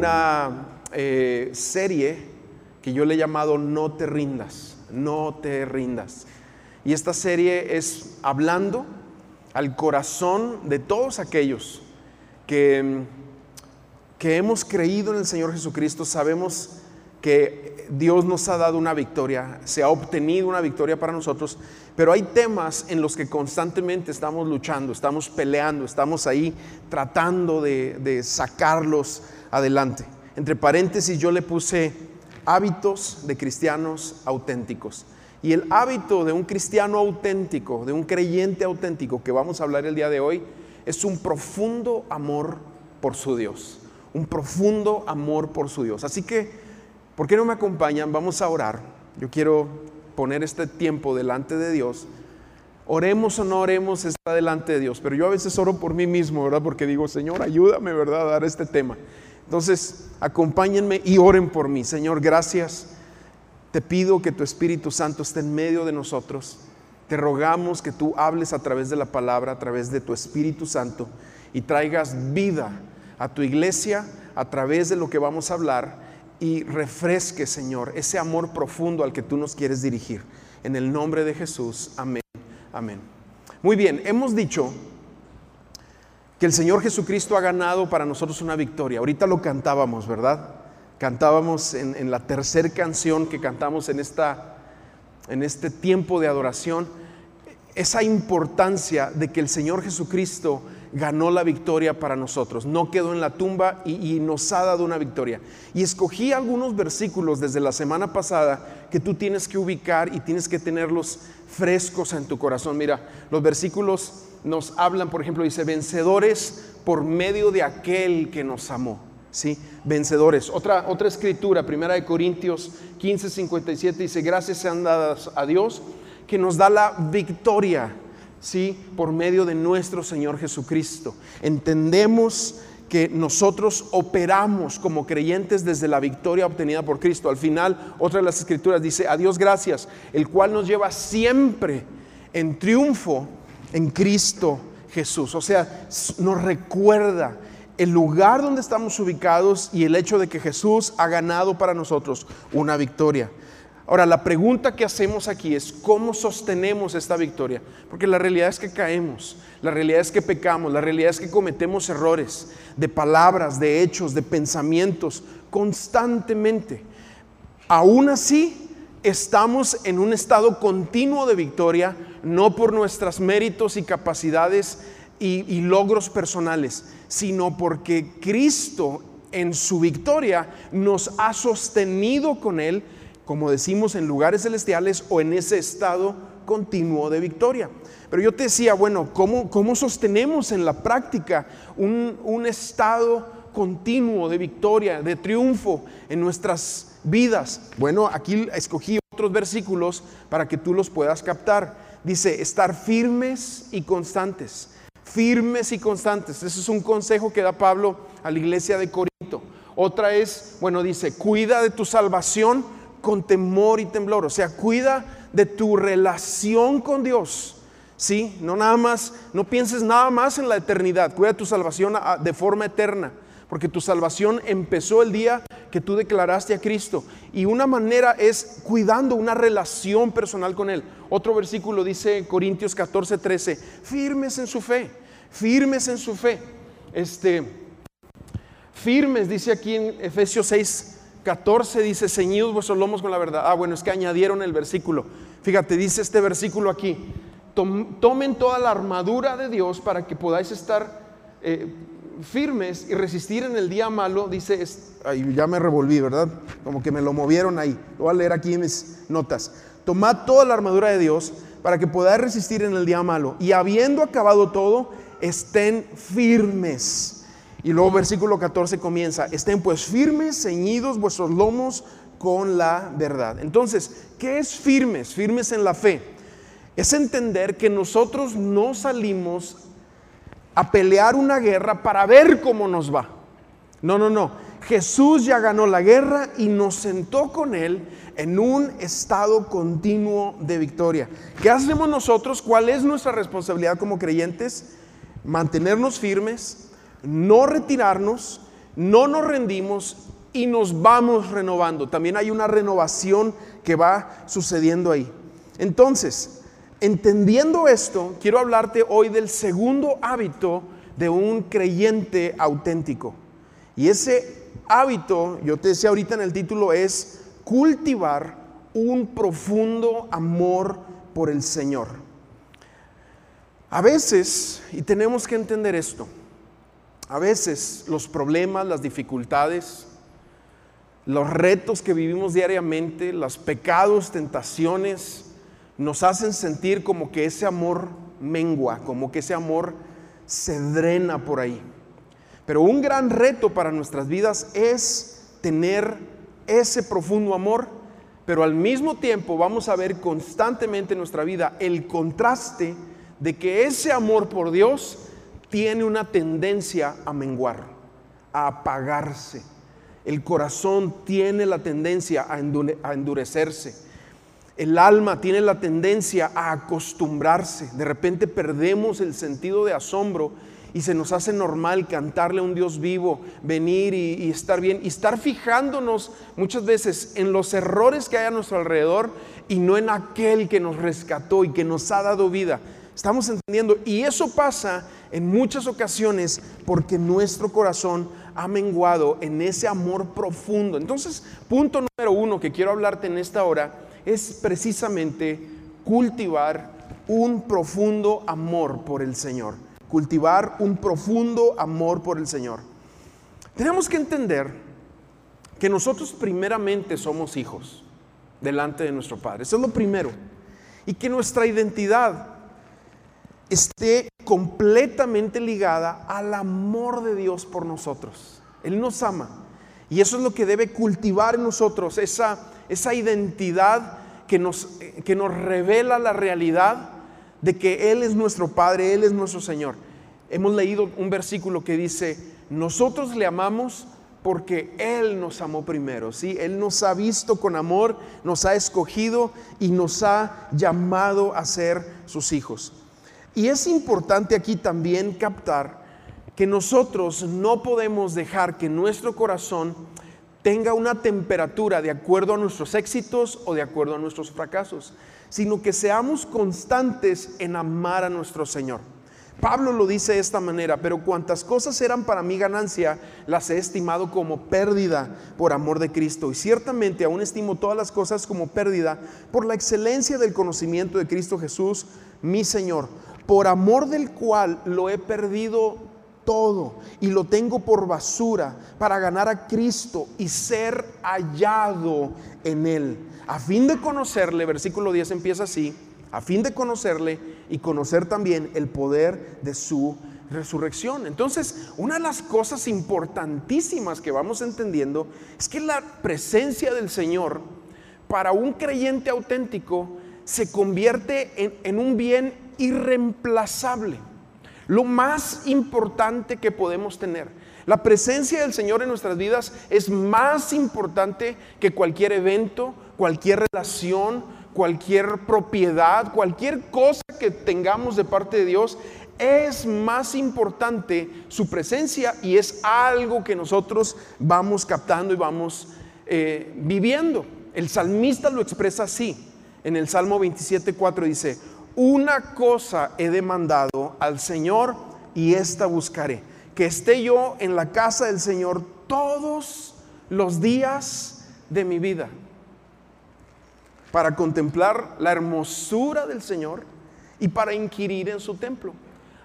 una eh, serie que yo le he llamado No te rindas, no te rindas. Y esta serie es hablando al corazón de todos aquellos que, que hemos creído en el Señor Jesucristo, sabemos que Dios nos ha dado una victoria, se ha obtenido una victoria para nosotros, pero hay temas en los que constantemente estamos luchando, estamos peleando, estamos ahí tratando de, de sacarlos adelante. Entre paréntesis yo le puse hábitos de cristianos auténticos. Y el hábito de un cristiano auténtico, de un creyente auténtico que vamos a hablar el día de hoy, es un profundo amor por su Dios. Un profundo amor por su Dios. Así que, ¿por qué no me acompañan? Vamos a orar. Yo quiero poner este tiempo delante de Dios. Oremos o no oremos, está delante de Dios. Pero yo a veces oro por mí mismo, ¿verdad? Porque digo, Señor, ayúdame, ¿verdad? A dar este tema. Entonces, acompáñenme y oren por mí. Señor, gracias. Te pido que tu Espíritu Santo esté en medio de nosotros. Te rogamos que tú hables a través de la palabra, a través de tu Espíritu Santo y traigas vida a tu iglesia a través de lo que vamos a hablar y refresque, Señor, ese amor profundo al que tú nos quieres dirigir. En el nombre de Jesús, amén, amén. Muy bien, hemos dicho que el Señor Jesucristo ha ganado para nosotros una victoria. Ahorita lo cantábamos, ¿verdad? Cantábamos en, la tercera canción que cantamos en, esta, en este tiempo de adoración, esa importancia de que el Señor Jesucristo ganó la victoria para nosotros, no quedó en la tumba y, y, nos ha dado una victoria. Y escogí algunos versículos desde la semana pasada que tú tienes que ubicar y tienes que tenerlos frescos en tu corazón. Mira, los versículos nos hablan, por ejemplo, dice, vencedores por medio de aquel que nos amó. ¿Sí? Vencedores. Otra, otra escritura, primera de Corintios 15, 57, dice, gracias sean dadas a Dios que nos da la victoria, ¿sí? Por medio de nuestro Señor Jesucristo. Entendemos que nosotros operamos como creyentes desde la victoria obtenida por Cristo. Al final, otra de las escrituras dice, a Dios gracias, el cual nos lleva siempre en triunfo en Cristo Jesús. O sea, nos recuerda el lugar donde estamos ubicados y el hecho de que Jesús ha ganado para nosotros una victoria. Ahora, la pregunta que hacemos aquí es, ¿cómo sostenemos esta victoria? Porque la realidad es que caemos, la realidad es que pecamos, la realidad es que cometemos errores de palabras, de hechos, de pensamientos, constantemente. Aún así, estamos en un estado continuo de victoria, no por nuestros méritos y capacidades y, logros personales, sino porque Cristo en su victoria nos ha sostenido con Él, como decimos, en lugares celestiales o en ese estado continuo de victoria. Pero yo te decía, bueno, ¿cómo, cómo sostenemos en la práctica un, un estado continuo de victoria, de triunfo en nuestras vidas? Bueno, aquí escogí otros versículos para que tú los puedas captar. Dice, estar firmes y constantes. Firmes y constantes. Ese es un consejo que da Pablo a la iglesia de Corinto. Otra es, bueno, dice, cuida de tu salvación con temor y temblor. O sea, cuida de tu relación con Dios. ¿Sí? No nada más, no pienses nada más en la eternidad. Cuida tu salvación de forma eterna porque tu salvación empezó el día que tú declaraste a Cristo. Y una manera es cuidando una relación personal con Él. Otro versículo dice Corintios 14, 13, firmes en su fe, firmes en su fe. Este, firmes, dice aquí en Efesios 6, 14, dice, ceñidos vuestros lomos con la verdad. Ah, bueno, es que añadieron el versículo. Fíjate, dice este versículo aquí, tomen toda la armadura de Dios para que podáis estar... Eh, firmes y resistir en el día malo, dice, ahí ya me revolví, ¿verdad? Como que me lo movieron ahí. Lo voy a leer aquí en mis notas. Tomad toda la armadura de Dios para que podáis resistir en el día malo. Y habiendo acabado todo, estén firmes. Y luego versículo 14 comienza, estén pues firmes, ceñidos vuestros lomos con la verdad. Entonces, ¿qué es firmes? Firmes en la fe. Es entender que nosotros no salimos a pelear una guerra para ver cómo nos va. No, no, no. Jesús ya ganó la guerra y nos sentó con Él en un estado continuo de victoria. ¿Qué hacemos nosotros? ¿Cuál es nuestra responsabilidad como creyentes? Mantenernos firmes, no retirarnos, no nos rendimos y nos vamos renovando. También hay una renovación que va sucediendo ahí. Entonces, entendiendo esto, quiero hablarte hoy del segundo hábito de un creyente auténtico. Y ese hábito, yo te decía ahorita en el título, es cultivar un profundo amor por el Señor. A veces, y tenemos que entender esto, a veces los problemas, las dificultades, los retos que vivimos diariamente, los pecados, tentaciones, nos hacen sentir como que ese amor mengua, como que ese amor se drena por ahí. Pero un gran reto para nuestras vidas es tener ese profundo amor, pero al mismo tiempo vamos a ver constantemente en nuestra vida el contraste de que ese amor por Dios tiene una tendencia a menguar, a apagarse. El corazón tiene la tendencia a endurecerse. El alma tiene la tendencia a acostumbrarse. De repente perdemos el sentido de asombro y se nos hace normal cantarle a un Dios vivo, venir y, estar bien, y estar fijándonos muchas veces en los errores que hay a nuestro alrededor y no en aquel que nos rescató y que nos ha dado vida. Estamos entendiendo, y eso pasa en muchas ocasiones porque nuestro corazón ha menguado en ese amor profundo. Entonces, punto número uno que quiero hablarte en esta hora es precisamente cultivar un profundo amor por el Señor cultivar un profundo amor por el Señor. Tenemos que entender que nosotros primeramente somos hijos delante de nuestro Padre. Eso es lo primero. Y que nuestra identidad esté completamente ligada al amor de Dios por nosotros. Él nos ama. Y eso es lo que debe cultivar en nosotros, esa, esa identidad que nos, que nos revela la realidad de que Él es nuestro Padre, Él es nuestro Señor. Hemos leído un versículo que dice, nosotros le amamos porque Él nos amó primero, ¿sí? Él nos ha visto con amor, nos ha escogido y nos ha llamado a ser sus hijos. Y es importante aquí también captar que nosotros no podemos dejar que nuestro corazón tenga una temperatura de acuerdo a nuestros éxitos o de acuerdo a nuestros fracasos sino que seamos constantes en amar a nuestro Señor. Pablo lo dice de esta manera, pero cuantas cosas eran para mi ganancia, las he estimado como pérdida por amor de Cristo. Y ciertamente aún estimo todas las cosas como pérdida por la excelencia del conocimiento de Cristo Jesús, mi Señor, por amor del cual lo he perdido todo y lo tengo por basura para ganar a Cristo y ser hallado en Él a fin de conocerle, versículo 10 empieza así, a fin de conocerle y conocer también el poder de su resurrección. Entonces, una de las cosas importantísimas que vamos entendiendo es que la presencia del Señor para un creyente auténtico se convierte en, un bien irreemplazable, lo más importante que podemos tener. La presencia del Señor en nuestras vidas es más importante que cualquier evento, cualquier relación, cualquier propiedad, cualquier cosa que tengamos de parte de Dios, es más importante su presencia y es algo que nosotros vamos captando y vamos eh, viviendo. El salmista lo expresa así. En el Salmo 27.4 dice, una cosa he demandado al Señor y esta buscaré, que esté yo en la casa del Señor todos los días de mi vida para contemplar la hermosura del Señor y para inquirir en su templo.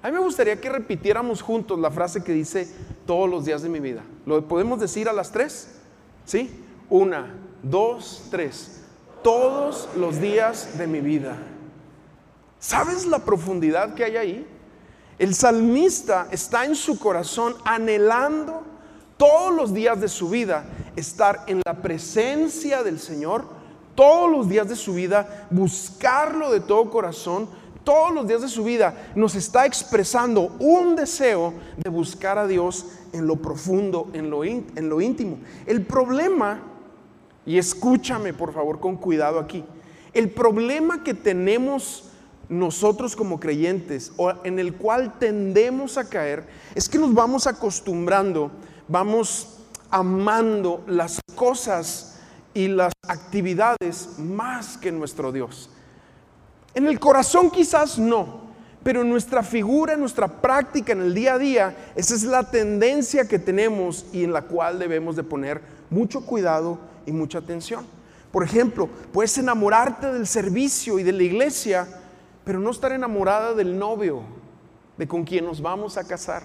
A mí me gustaría que repitiéramos juntos la frase que dice todos los días de mi vida. ¿Lo podemos decir a las tres? ¿Sí? Una, dos, tres. Todos los días de mi vida. ¿Sabes la profundidad que hay ahí? El salmista está en su corazón anhelando todos los días de su vida estar en la presencia del Señor todos los días de su vida, buscarlo de todo corazón, todos los días de su vida nos está expresando un deseo de buscar a Dios en lo profundo, en lo, en lo íntimo. El problema, y escúchame por favor con cuidado aquí, el problema que tenemos nosotros como creyentes o en el cual tendemos a caer es que nos vamos acostumbrando vamos amando las cosas y las actividades más que nuestro Dios. En el corazón quizás no, pero en nuestra figura, en nuestra práctica, en el día a día, esa es la tendencia que tenemos y en la cual debemos de poner mucho cuidado y mucha atención. Por ejemplo, puedes enamorarte del servicio y de la iglesia, pero no estar enamorada del novio, de con quien nos vamos a casar.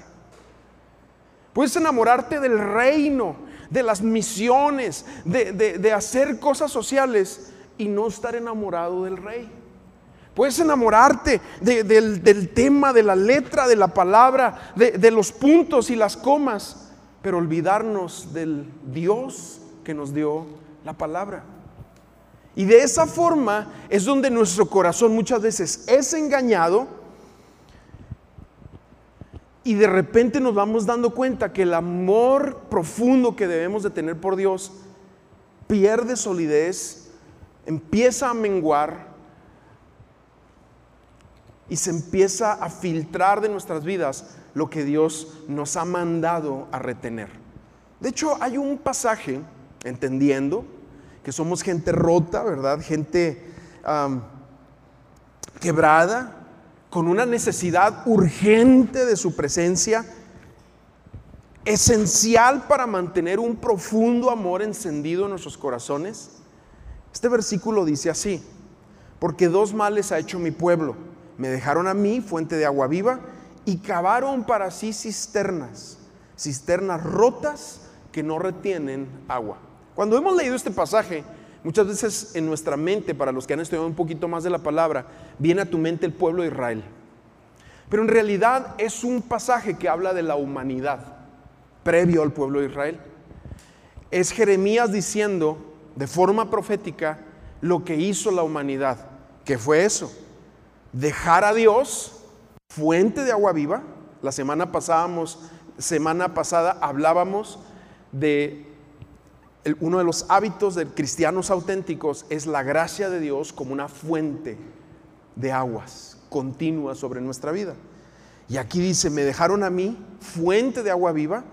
Puedes enamorarte del reino, de las misiones, de, hacer cosas sociales y no estar enamorado del rey. Puedes enamorarte del, del, tema, de la letra, de la palabra, de, los puntos y las comas, pero olvidarnos del Dios que nos dio la palabra. Y de esa forma es donde nuestro corazón muchas veces es engañado y de repente nos vamos dando cuenta que el amor profundo que debemos de tener por Dios pierde solidez, empieza a menguar y se empieza a filtrar de nuestras vidas lo que Dios nos ha mandado a retener. De hecho, hay un pasaje, entendiendo que somos gente rota, ¿verdad? Gente quebrada, con una necesidad urgente de su presencia, esencial para mantener un profundo amor encendido en nuestros corazones. Este versículo dice así, porque dos males ha hecho mi pueblo me dejaron a mí fuente de agua viva y cavaron para sí cisternas, cisternas rotas que no retienen agua. Cuando hemos leído este pasaje, muchas veces en nuestra mente, para los que han estudiado un poquito más de la palabra, viene a tu mente el pueblo de Israel. Pero en realidad es un pasaje que habla de la humanidad previo al pueblo de Israel. Es Jeremías diciendo de forma profética lo que hizo la humanidad. ¿Qué fue eso? dejar a Dios, fuente de agua viva. La semana, pasábamos, semana pasada hablábamos de uno de los hábitos de cristianos auténticos es la gracia de Dios como una fuente de aguas continua sobre nuestra vida. Y aquí dice, me dejaron a mí fuente de agua viva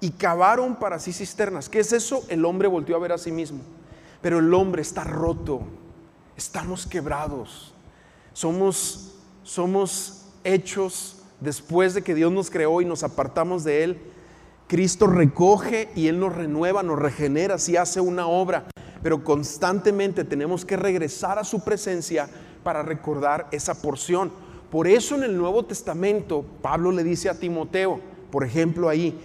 y cavaron para sí cisternas. ¿Qué es eso? El hombre volvió a ver a sí mismo. Pero el hombre está roto, estamos quebrados, somos, somos hechos después de que Dios nos creó y nos apartamos de Él. Cristo recoge y Él nos renueva, nos regenera, si hace una obra, pero constantemente tenemos que regresar a su presencia para recordar esa porción. Por eso en el Nuevo Testamento Pablo le dice a Timoteo, por ejemplo ahí,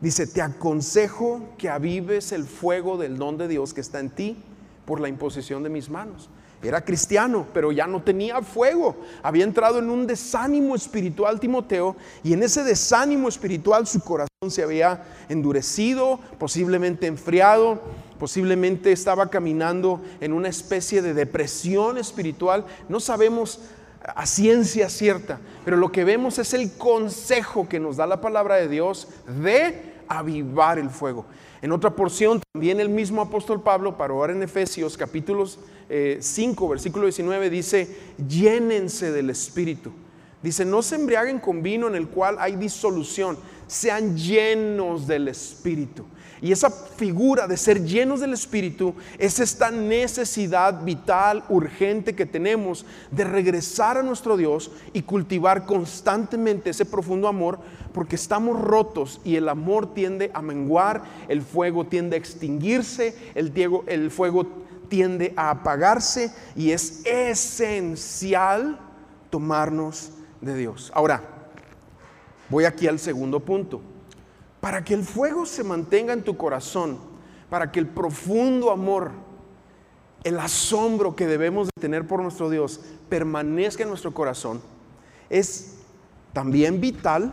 dice, te aconsejo que avives el fuego del don de Dios que está en ti por la imposición de mis manos. Era cristiano, pero ya no tenía fuego. Había entrado en un desánimo espiritual Timoteo y en ese desánimo espiritual su corazón se había endurecido, posiblemente enfriado, posiblemente estaba caminando en una especie de depresión espiritual. No sabemos a ciencia cierta, pero lo que vemos es el consejo que nos da la palabra de Dios de avivar el fuego. En otra porción, también el mismo apóstol Pablo, para orar en Efesios capítulos 5, eh, versículo 19, dice, llénense del Espíritu. Dice, no se embriaguen con vino en el cual hay disolución, sean llenos del Espíritu. Y esa figura de ser llenos del Espíritu es esta necesidad vital, urgente que tenemos de regresar a nuestro Dios y cultivar constantemente ese profundo amor porque estamos rotos y el amor tiende a menguar, el fuego tiende a extinguirse, el, el fuego tiende a apagarse y es esencial tomarnos de Dios. Ahora, voy aquí al segundo punto. Para que el fuego se mantenga en tu corazón, para que el profundo amor, el asombro que debemos de tener por nuestro Dios permanezca en nuestro corazón, es también vital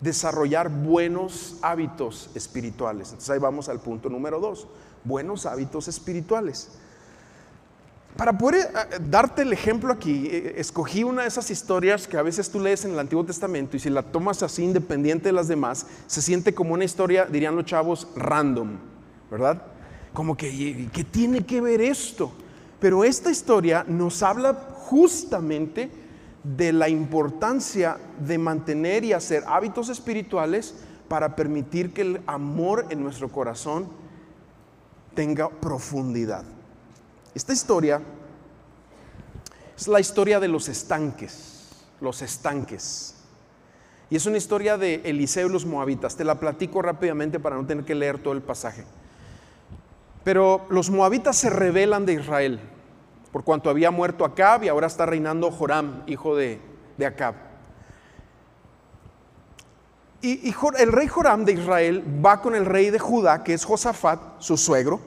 desarrollar buenos hábitos espirituales. Entonces ahí vamos al punto número dos, buenos hábitos espirituales. Para poder eh, darte el ejemplo aquí, eh, escogí una de esas historias que a veces tú lees en el Antiguo Testamento y si la tomas así independiente de las demás, se siente como una historia, dirían los chavos, random, ¿verdad? Como que, ¿qué tiene que ver esto? Pero esta historia nos habla justamente de la importancia de mantener y hacer hábitos espirituales para permitir que el amor en nuestro corazón tenga profundidad. Esta historia es la historia de los estanques, los estanques. Y es una historia de Eliseo y los moabitas. Te la platico rápidamente para no tener que leer todo el pasaje. Pero los moabitas se rebelan de Israel, por cuanto había muerto Acab y ahora está reinando Joram, hijo de, Acab. Y, el rey Joram de Israel va con el rey de Judá, que es Josafat, su suegro,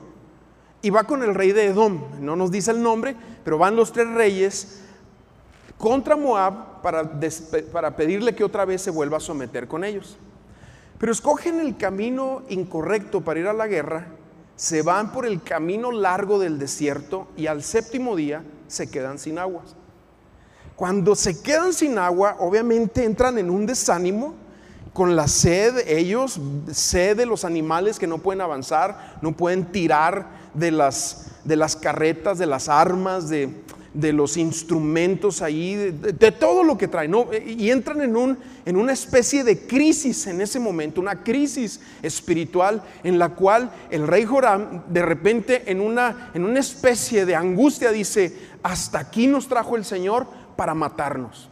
y va con el rey de Edom, no nos dice el nombre, pero van los tres reyes contra Moab para, para pedirle que otra vez se vuelva a someter con ellos. Pero escogen el camino incorrecto para ir a la guerra, se van por el camino largo del desierto y al séptimo día se quedan sin agua. Cuando se quedan sin agua, obviamente entran en un desánimo con la sed, ellos, sed de los animales que no pueden avanzar, no pueden tirar de las, de las carretas, de las armas, de, los instrumentos ahí, de, todo lo que traen. Y entran en, un, en una especie de crisis en ese momento, una crisis espiritual en la cual el rey Joram de repente en una, en una especie de angustia dice, hasta aquí nos trajo el Señor para matarnos.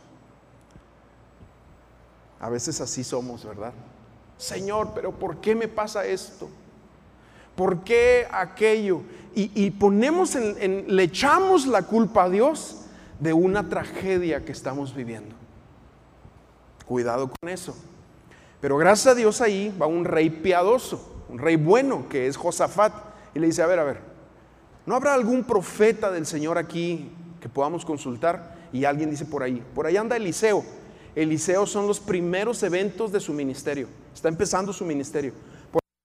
A veces así somos, ¿verdad? Señor, pero ¿por qué me pasa esto? ¿Por qué aquello? Y, ponemos en, le echamos la culpa a Dios de una tragedia que estamos viviendo. Cuidado con eso. Pero gracias a Dios ahí va un rey piadoso, un rey bueno que es Josafat. Y le dice, a ver, a ver, ¿no habrá algún profeta del Señor aquí que podamos consultar? Y alguien dice por ahí, por ahí anda Eliseo. Eliseo son los primeros eventos de su ministerio. Está empezando su ministerio.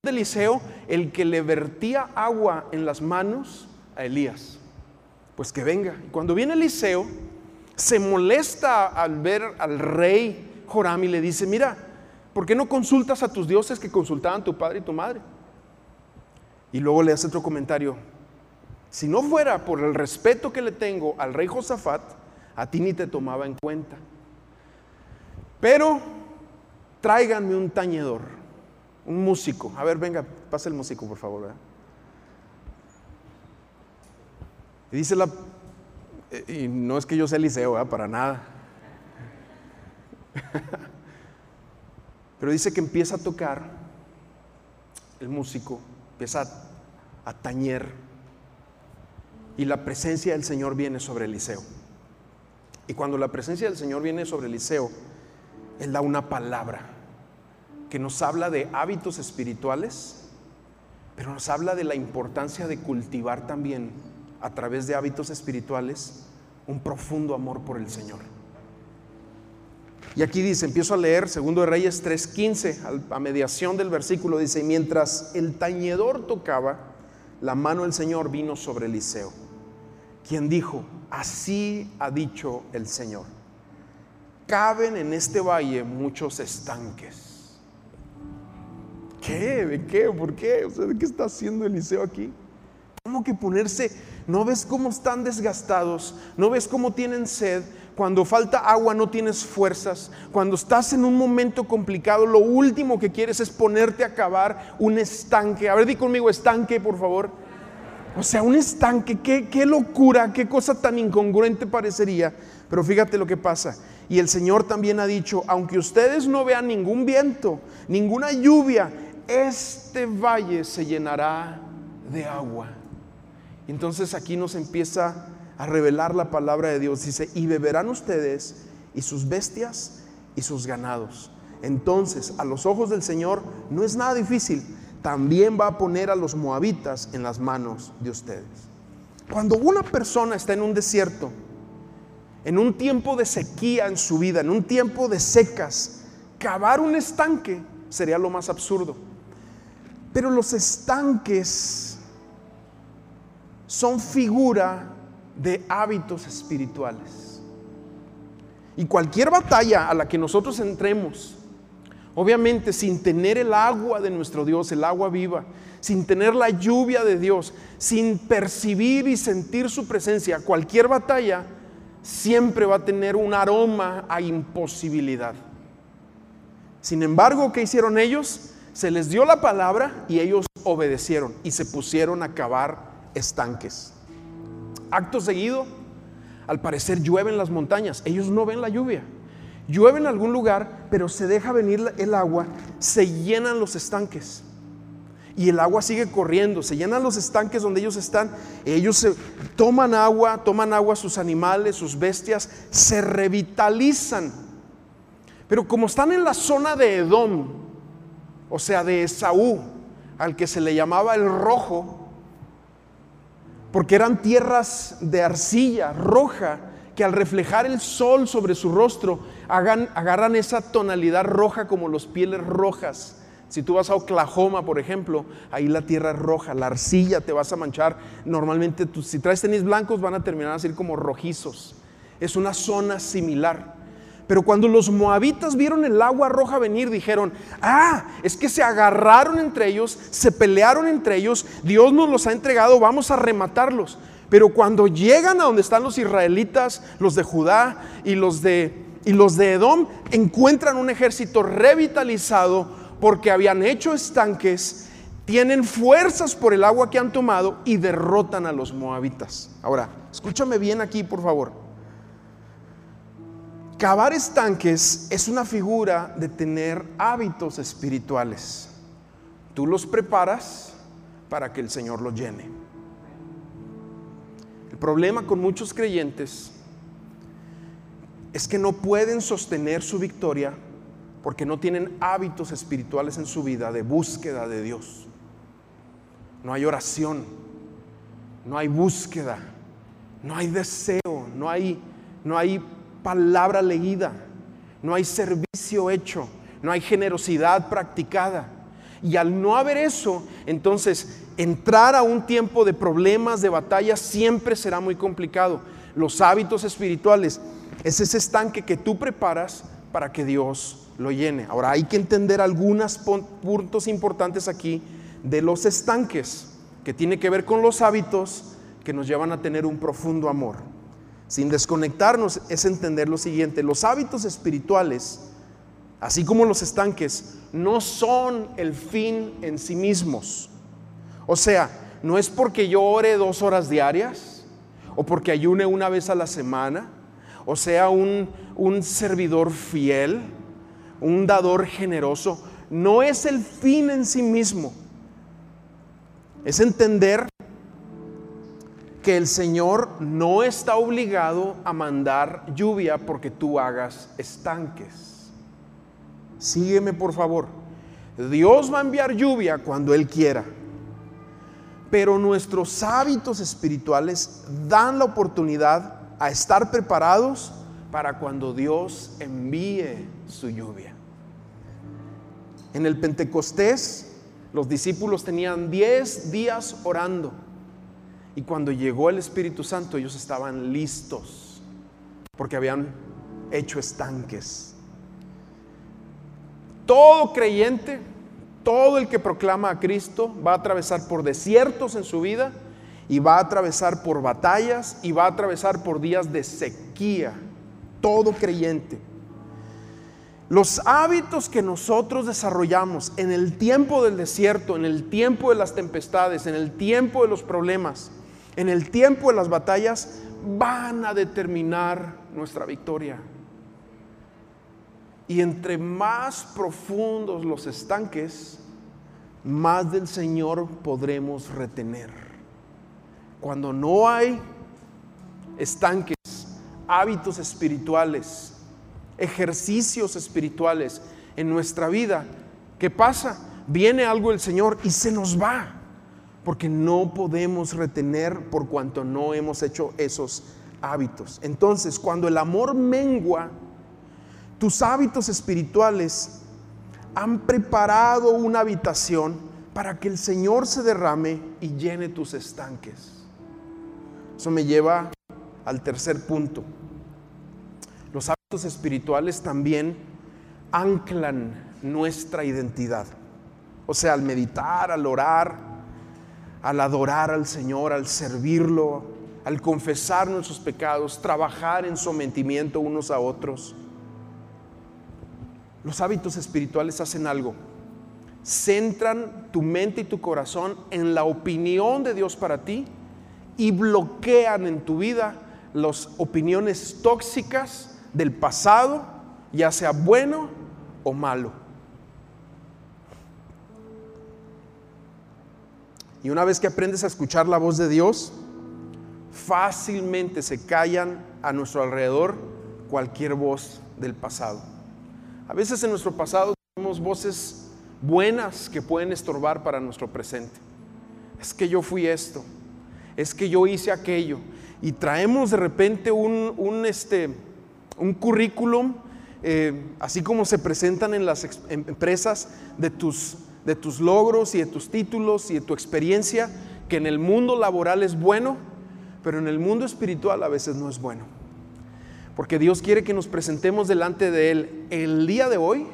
De Eliseo, el que le vertía agua en las manos a Elías. Pues que venga. Y cuando viene Eliseo, se molesta al ver al rey Joram y le dice, mira, ¿por qué no consultas a tus dioses que consultaban tu padre y tu madre? Y luego le hace otro comentario. Si no fuera por el respeto que le tengo al rey Josafat, a ti ni te tomaba en cuenta. Pero tráiganme un tañedor, un músico. A ver, venga, pasa el músico, por favor. Y dice la, eh, y no es que yo sea Eliseo, para nada. Pero dice que empieza a tocar el músico, empieza a, a tañer y la presencia del Señor viene sobre Eliseo. Y cuando la presencia del Señor viene sobre Eliseo, él da una palabra que nos habla de hábitos espirituales, pero nos habla de la importancia de cultivar también a través de hábitos espirituales un profundo amor por el Señor. Y aquí dice, empiezo a leer, segundo de Reyes 3:15, a mediación del versículo dice, mientras el tañedor tocaba, la mano del Señor vino sobre Eliseo, quien dijo, así ha dicho el Señor caben en este valle muchos estanques. ¿De qué? ¿Por qué? ¿De qué está haciendo Eliseo aquí? ¿Cómo que ponerse? ¿No ves cómo están desgastados? ¿No ves cómo tienen sed? Cuando falta agua no tienes fuerzas. Cuando estás en un momento complicado, lo último que quieres es ponerte a cavar un estanque. A ver, di conmigo estanque, por favor. O sea, un estanque, qué, qué locura, qué cosa tan incongruente parecería. Pero fíjate lo que pasa. Y el Señor también ha dicho, aunque ustedes no vean ningún viento, ninguna lluvia, este valle se llenará de agua. Y entonces aquí nos empieza a revelar la palabra de Dios. Dice, y beberán ustedes y sus bestias y sus ganados. Entonces, a los ojos del Señor no es nada difícil. También va a poner a los moabitas en las manos de ustedes. Cuando una persona está en un desierto, en un tiempo de sequía en su vida, en un tiempo de secas, cavar un estanque sería lo más absurdo. Pero los estanques son figura de hábitos espirituales. Y cualquier batalla a la que nosotros entremos, obviamente sin tener el agua de nuestro Dios, el agua viva, sin tener la lluvia de Dios, sin percibir y sentir su presencia, cualquier batalla siempre va a tener un aroma a imposibilidad. Sin embargo, ¿qué hicieron ellos? Se les dio la palabra y ellos obedecieron y se pusieron a cavar estanques. Acto seguido, al parecer llueve en las montañas. Ellos no ven la lluvia. Llueve en algún lugar, pero se deja venir el agua, se llenan los estanques. Y el agua sigue corriendo, se llenan los estanques donde ellos están. Ellos toman agua, toman agua sus animales, sus bestias, se revitalizan. Pero como están en la zona de Edom, o sea, de Esaú, al que se le llamaba el rojo, porque eran tierras de arcilla roja, que al reflejar el sol sobre su rostro, agarran esa tonalidad roja como los pieles rojas. Si tú vas a Oklahoma, por ejemplo, ahí la tierra es roja, la arcilla te vas a manchar. Normalmente, si traes tenis blancos, van a terminar así como rojizos. Es una zona similar. Pero cuando los moabitas vieron el agua roja venir, dijeron, ah, es que se agarraron entre ellos, se pelearon entre ellos, Dios nos los ha entregado, vamos a rematarlos. Pero cuando llegan a donde están los israelitas, los de Judá y los de, y los de Edom, encuentran un ejército revitalizado porque habían hecho estanques, tienen fuerzas por el agua que han tomado y derrotan a los moabitas. Ahora, escúchame bien aquí, por favor. Cavar estanques es una figura de tener hábitos espirituales. Tú los preparas para que el Señor los llene. El problema con muchos creyentes es que no pueden sostener su victoria porque no tienen hábitos espirituales en su vida de búsqueda de Dios. No hay oración, no hay búsqueda, no hay deseo, no hay, no hay palabra leída, no hay servicio hecho, no hay generosidad practicada. Y al no haber eso, entonces entrar a un tiempo de problemas, de batallas, siempre será muy complicado. Los hábitos espirituales es ese estanque que tú preparas para que Dios lo llene. Ahora hay que entender algunos puntos importantes aquí de los estanques, que tiene que ver con los hábitos que nos llevan a tener un profundo amor sin desconectarnos, es entender lo siguiente. Los hábitos espirituales, así como los estanques, no son el fin en sí mismos. O sea, no es porque yo ore dos horas diarias o porque ayune una vez a la semana, o sea, un, un servidor fiel, un dador generoso. No es el fin en sí mismo. Es entender que el Señor no está obligado a mandar lluvia porque tú hagas estanques. Sígueme por favor. Dios va a enviar lluvia cuando Él quiera. Pero nuestros hábitos espirituales dan la oportunidad a estar preparados para cuando Dios envíe su lluvia. En el Pentecostés, los discípulos tenían 10 días orando y cuando llegó el Espíritu Santo, ellos estaban listos porque habían hecho estanques. Todo creyente, todo el que proclama a Cristo va a atravesar por desiertos en su vida y va a atravesar por batallas y va a atravesar por días de sequía. Todo creyente. Los hábitos que nosotros desarrollamos en el tiempo del desierto, en el tiempo de las tempestades, en el tiempo de los problemas, en el tiempo de las batallas van a determinar nuestra victoria. Y entre más profundos los estanques, más del Señor podremos retener. Cuando no hay estanques, hábitos espirituales, ejercicios espirituales en nuestra vida, ¿qué pasa? Viene algo del Señor y se nos va porque no podemos retener por cuanto no hemos hecho esos hábitos. Entonces, cuando el amor mengua, tus hábitos espirituales han preparado una habitación para que el Señor se derrame y llene tus estanques. Eso me lleva al tercer punto. Los hábitos espirituales también anclan nuestra identidad. O sea, al meditar, al orar, al adorar al Señor, al servirlo, al confesar nuestros pecados, trabajar en sometimiento unos a otros. Los hábitos espirituales hacen algo. Centran tu mente y tu corazón en la opinión de Dios para ti y bloquean en tu vida las opiniones tóxicas del pasado, ya sea bueno o malo. Y una vez que aprendes a escuchar la voz de Dios, fácilmente se callan a nuestro alrededor cualquier voz del pasado. A veces en nuestro pasado tenemos voces buenas que pueden estorbar para nuestro presente. Es que yo fui esto, es que yo hice aquello. Y traemos de repente un, este, un currículum, eh, así como se presentan en las empresas de tus de tus logros y de tus títulos y de tu experiencia, que en el mundo laboral es bueno, pero en el mundo espiritual a veces no es bueno. Porque Dios quiere que nos presentemos delante de Él el día de hoy,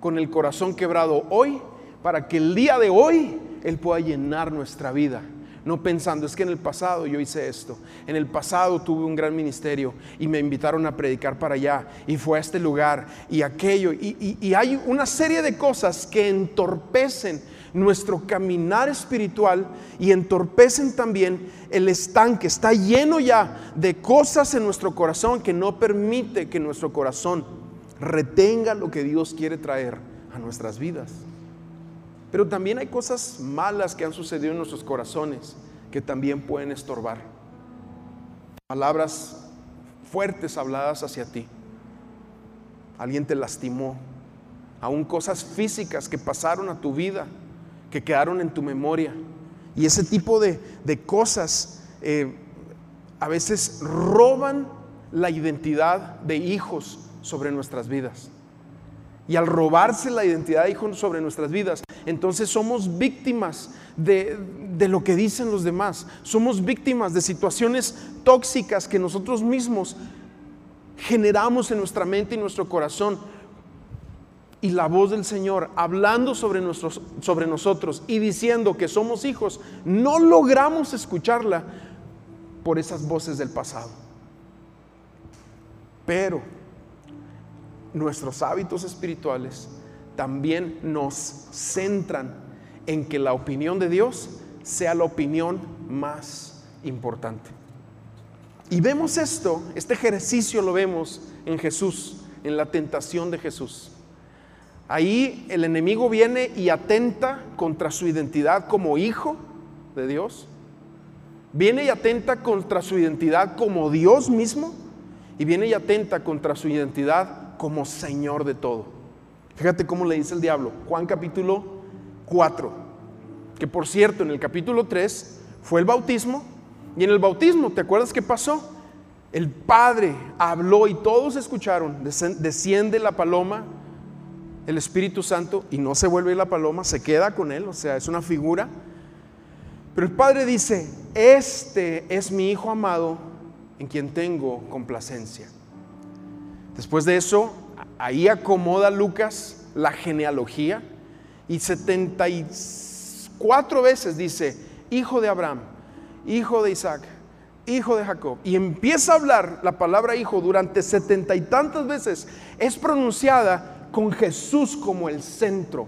con el corazón quebrado hoy, para que el día de hoy Él pueda llenar nuestra vida no pensando, es que en el pasado yo hice esto, en el pasado tuve un gran ministerio y me invitaron a predicar para allá y fue a este lugar y aquello. Y, y hay una serie de cosas que entorpecen nuestro caminar espiritual y entorpecen también el estanque. Está lleno ya de cosas en nuestro corazón que no permite que nuestro corazón retenga lo que Dios quiere traer a nuestras vidas. Pero también hay cosas malas que han sucedido en nuestros corazones que también pueden estorbar. Palabras fuertes habladas hacia ti. Alguien te lastimó. Aún cosas físicas que pasaron a tu vida, que quedaron en tu memoria. Y ese tipo de, cosas eh, a veces roban la identidad de hijos sobre nuestras vidas. Y al robarse la identidad de hijos sobre nuestras vidas, entonces somos víctimas de, lo que dicen los demás. Somos víctimas de situaciones tóxicas que nosotros mismos generamos en nuestra mente y nuestro corazón. Y la voz del Señor hablando sobre, nosotros, sobre nosotros y diciendo que somos hijos, no logramos escucharla por esas voces del pasado. Pero nuestros hábitos espirituales también nos centran en que la opinión de Dios sea la opinión más importante. Y vemos esto, este ejercicio lo vemos en Jesús, en la tentación de Jesús. Ahí el enemigo viene y atenta contra su identidad como hijo de Dios. Viene y atenta contra su identidad como Dios mismo. Y viene y atenta contra su identidad como Señor de todo. Fíjate cómo le dice el diablo. Juan capítulo 4. Que por cierto, en el capítulo 3 fue el bautismo. Y en el bautismo, ¿te acuerdas qué pasó? El Padre habló y todos escucharon. Desciende la paloma, el Espíritu Santo, y no se vuelve la paloma, se queda con él, o sea, es una figura. Pero el Padre dice, este es mi Hijo amado en quien tengo complacencia. Después de eso, ahí acomoda Lucas la genealogía y 74 veces dice, hijo de Abraham, hijo de Isaac, hijo de Jacob. Y empieza a hablar la palabra hijo durante setenta y tantas veces. Es pronunciada con Jesús como el centro.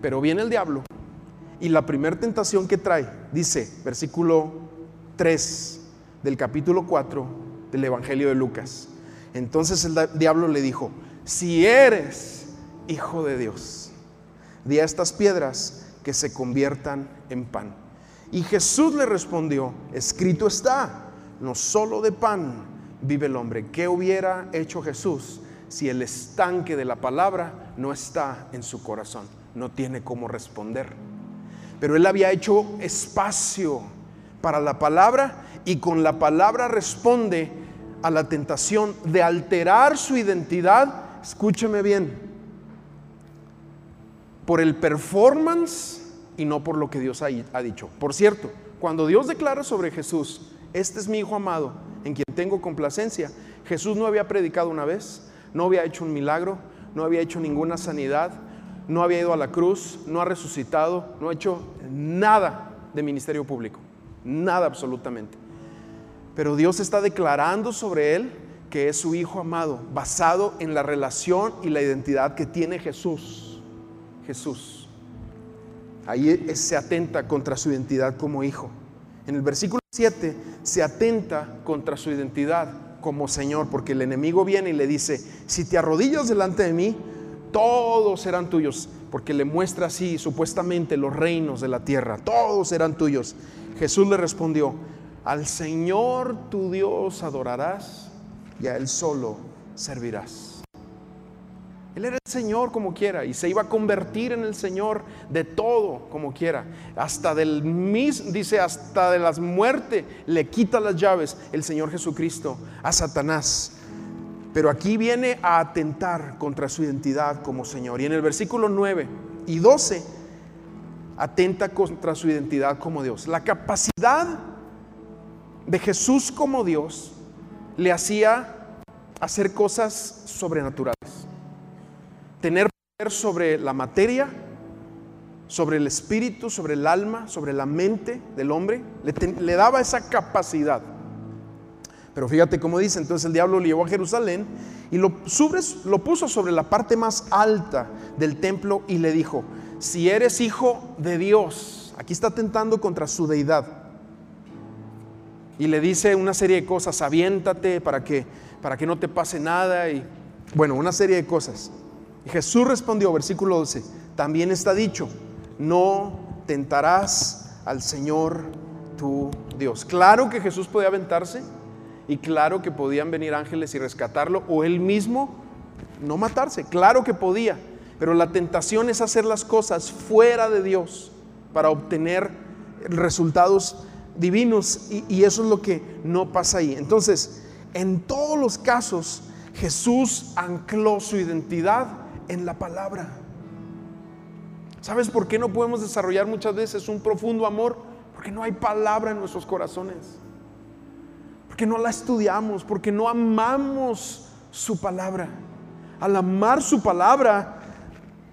Pero viene el diablo y la primera tentación que trae, dice, versículo 3 del capítulo 4 del Evangelio de Lucas. Entonces el diablo le dijo, si eres hijo de Dios, di a estas piedras que se conviertan en pan. Y Jesús le respondió, escrito está, no solo de pan vive el hombre. ¿Qué hubiera hecho Jesús si el estanque de la palabra no está en su corazón? No tiene cómo responder. Pero él había hecho espacio para la palabra y con la palabra responde a la tentación de alterar su identidad, escúcheme bien, por el performance y no por lo que Dios ha, dicho. Por cierto, cuando Dios declara sobre Jesús, este es mi Hijo amado, en quien tengo complacencia, Jesús no había predicado una vez, no había hecho un milagro, no había hecho ninguna sanidad, no había ido a la cruz, no ha resucitado, no ha hecho nada de ministerio público, nada absolutamente. Pero Dios está declarando sobre él que es su Hijo amado, basado en la relación y la identidad que tiene Jesús. Jesús. Ahí se atenta contra su identidad como hijo. En el versículo 7 se atenta contra su identidad como Señor, porque el enemigo viene y le dice, si te arrodillas delante de mí, todos serán tuyos, porque le muestra así supuestamente los reinos de la tierra, todos serán tuyos. Jesús le respondió, al Señor tu Dios adorarás y a Él solo servirás. Él era el Señor como quiera y se iba a convertir en el Señor de todo como quiera. Hasta del mis, dice, hasta de las muertes le quita las llaves el Señor Jesucristo a Satanás. Pero aquí viene a atentar contra su identidad como Señor. Y en el versículo 9 y 12 atenta contra su identidad como Dios. La capacidad de Jesús como Dios le hacía hacer cosas sobrenaturales tener poder sobre la materia, sobre el espíritu, sobre el alma, sobre la mente del hombre. Le, daba esa capacidad. Pero fíjate cómo dice, entonces el diablo lo llevó a Jerusalén y lo, lo puso sobre la parte más alta del templo y le dijo, si eres hijo de Dios, aquí está tentando contra su deidad. Y le dice una serie de cosas, aviéntate para que, para que no te pase nada y bueno, una serie de cosas. Jesús respondió, versículo 12, también está dicho, no tentarás al Señor tu Dios. Claro que Jesús podía aventarse y claro que podían venir ángeles y rescatarlo o él mismo no matarse, claro que podía, pero la tentación es hacer las cosas fuera de Dios para obtener resultados divinos y, eso es lo que no pasa ahí. Entonces, en todos los casos, Jesús ancló su identidad en la palabra. ¿Sabes por qué no podemos desarrollar muchas veces un profundo amor? Porque no hay palabra en nuestros corazones. Porque no la estudiamos, porque no amamos su palabra. Al amar su palabra,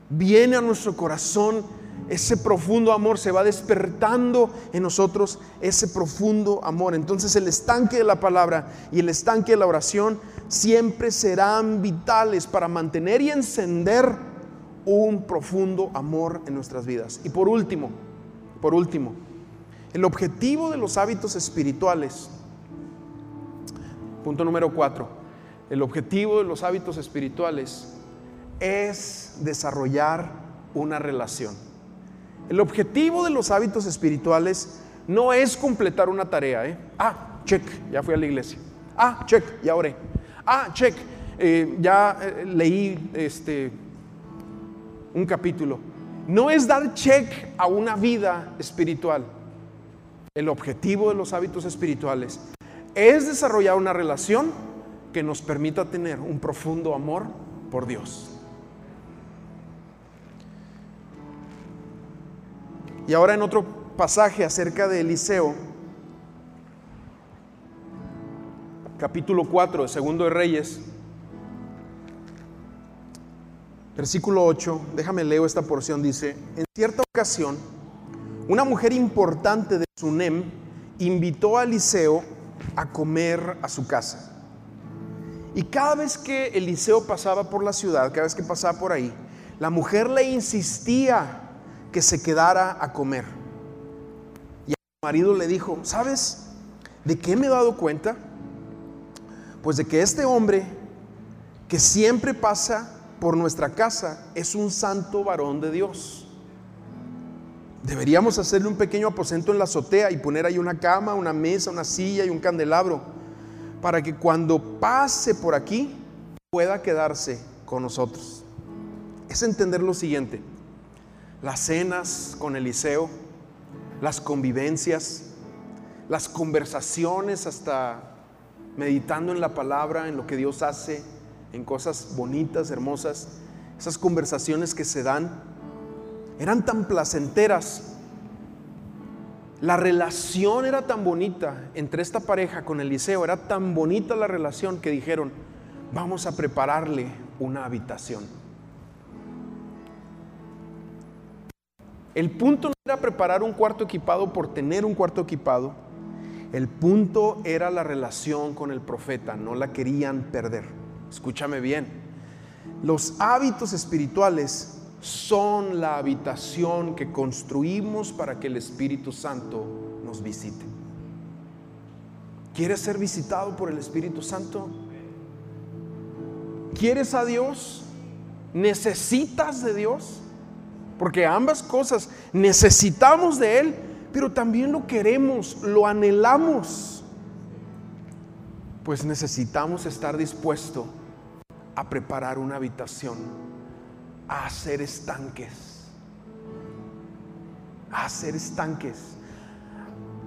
viene a nuestro corazón ese profundo amor, se va despertando en nosotros ese profundo amor. Entonces el estanque de la palabra y el estanque de la oración siempre serán vitales para mantener y encender un profundo amor en nuestras vidas. Y por último, por último, el objetivo de los hábitos espirituales, punto número cuatro, el objetivo de los hábitos espirituales es desarrollar una relación. El objetivo de los hábitos espirituales no es completar una tarea. ¿eh? Ah, check, ya fui a la iglesia. Ah, check, ya oré. Ah, check, eh, ya eh, leí este, un capítulo. No es dar check a una vida espiritual. El objetivo de los hábitos espirituales es desarrollar una relación que nos permita tener un profundo amor por Dios. Y ahora en otro pasaje acerca de Eliseo, capítulo 4 de Segundo de Reyes, versículo 8, déjame leo esta porción, dice, en cierta ocasión, una mujer importante de Sunem invitó a Eliseo a comer a su casa. Y cada vez que Eliseo pasaba por la ciudad, cada vez que pasaba por ahí, la mujer le insistía que se quedara a comer. Y a su marido le dijo, ¿sabes de qué me he dado cuenta? Pues de que este hombre que siempre pasa por nuestra casa es un santo varón de Dios. Deberíamos hacerle un pequeño aposento en la azotea y poner ahí una cama, una mesa, una silla y un candelabro para que cuando pase por aquí pueda quedarse con nosotros. Es entender lo siguiente las cenas con Eliseo, las convivencias, las conversaciones hasta meditando en la palabra, en lo que Dios hace, en cosas bonitas, hermosas, esas conversaciones que se dan, eran tan placenteras. La relación era tan bonita entre esta pareja con Eliseo, era tan bonita la relación que dijeron, vamos a prepararle una habitación. El punto no era preparar un cuarto equipado por tener un cuarto equipado. El punto era la relación con el profeta, no la querían perder. Escúchame bien. Los hábitos espirituales son la habitación que construimos para que el Espíritu Santo nos visite. ¿Quieres ser visitado por el Espíritu Santo? ¿Quieres a Dios? ¿Necesitas de Dios? Porque ambas cosas necesitamos de Él, pero también lo queremos, lo anhelamos. Pues necesitamos estar dispuesto a preparar una habitación, a hacer estanques, a hacer estanques,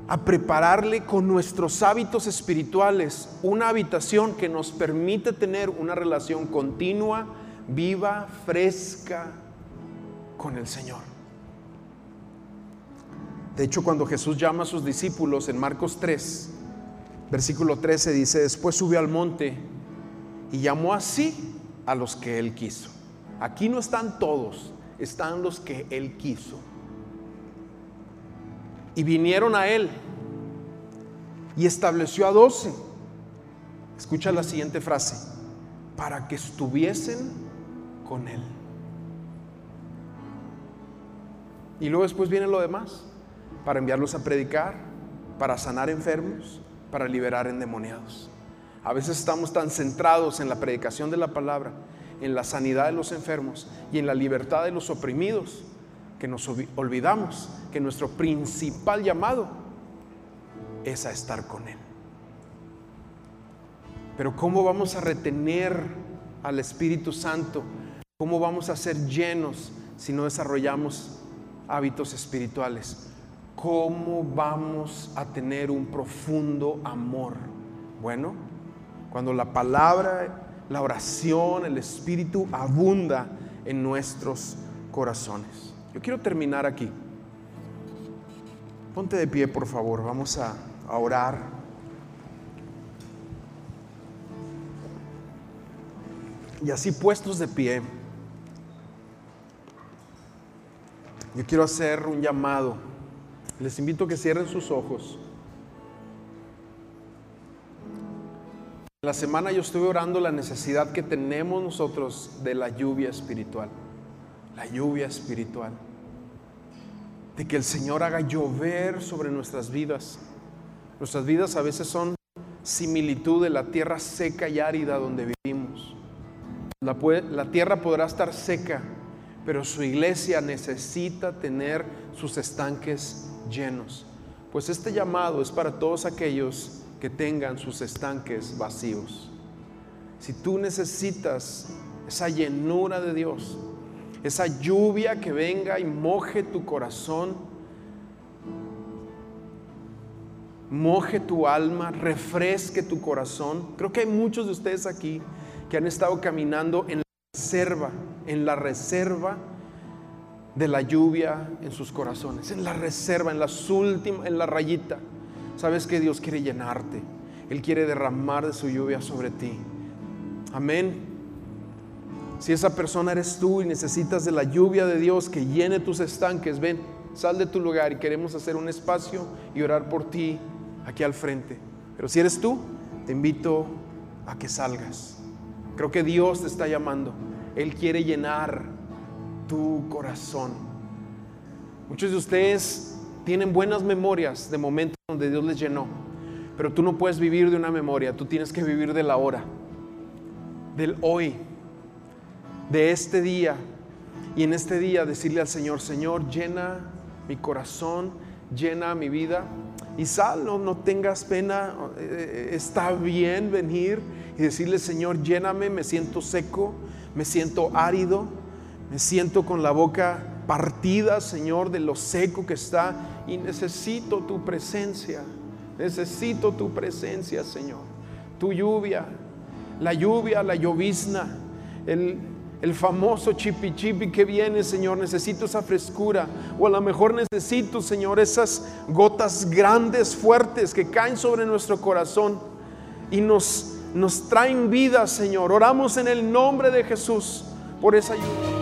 a prepararle con nuestros hábitos espirituales una habitación que nos permite tener una relación continua, viva, fresca con el Señor. De hecho, cuando Jesús llama a sus discípulos en Marcos 3, versículo 13 dice, después subió al monte y llamó así a los que él quiso. Aquí no están todos, están los que él quiso. Y vinieron a él y estableció a doce. Escucha la siguiente frase, para que estuviesen con él. Y luego después viene lo demás, para enviarlos a predicar, para sanar enfermos, para liberar endemoniados. A veces estamos tan centrados en la predicación de la palabra, en la sanidad de los enfermos y en la libertad de los oprimidos, que nos olvidamos que nuestro principal llamado es a estar con Él. Pero ¿cómo vamos a retener al Espíritu Santo? ¿Cómo vamos a ser llenos si no desarrollamos hábitos espirituales? ¿Cómo vamos a tener un profundo amor? Bueno, cuando la palabra, la oración, el Espíritu abunda en nuestros corazones. Yo quiero terminar aquí. Ponte de pie, por favor. Vamos a, a orar. Y así puestos de pie, yo quiero hacer un llamado. Les invito a que cierren sus ojos. La semana yo estuve orando la necesidad que tenemos nosotros de la lluvia espiritual. La lluvia espiritual. De que el Señor haga llover sobre nuestras vidas. Nuestras vidas a veces son similitud de la tierra seca y árida donde vivimos. La, la tierra podrá estar seca, pero su iglesia necesita tener sus estanques llenos. Pues este llamado es para todos aquellos que tengan sus estanques vacíos. Si tú necesitas esa llenura de Dios, esa lluvia que venga y moje tu corazón, moje tu alma, refresque tu corazón. Creo que hay muchos de ustedes aquí que han estado caminando en la reserva, en la reserva de la lluvia en sus corazones, en la reserva, en las últimas, en la rayita. Sabes que Dios quiere llenarte. Él quiere derramar de su lluvia sobre ti. Amén. Si esa persona eres tú y necesitas de la lluvia de Dios que llene tus estanques, ven, sal de tu lugar y queremos hacer un espacio y orar por ti aquí al frente. Pero si eres tú, te invito a que salgas. Creo que Dios te está llamando. Él quiere llenar tu corazón. Muchos de ustedes tienen buenas memorias de momentos donde Dios les llenó. Pero tú no puedes vivir de una memoria, tú tienes que vivir de la hora, del hoy, de este día. Y en este día decirle al Señor, Señor, llena mi corazón, llena mi vida. Y sal, no, no tengas pena, eh, está bien venir y decirle, Señor, lléname, me siento seco, me siento árido, me siento con la boca partida, Señor, de lo seco que está y necesito tu presencia. Necesito tu presencia, Señor. Tu lluvia, la lluvia, la llovizna, el, el famoso chipi chipi que viene, Señor. Necesito esa frescura. O a lo mejor necesito, Señor, esas gotas grandes, fuertes que caen sobre nuestro corazón y nos, nos traen vida, Señor. Oramos en el nombre de Jesús por esa lluvia.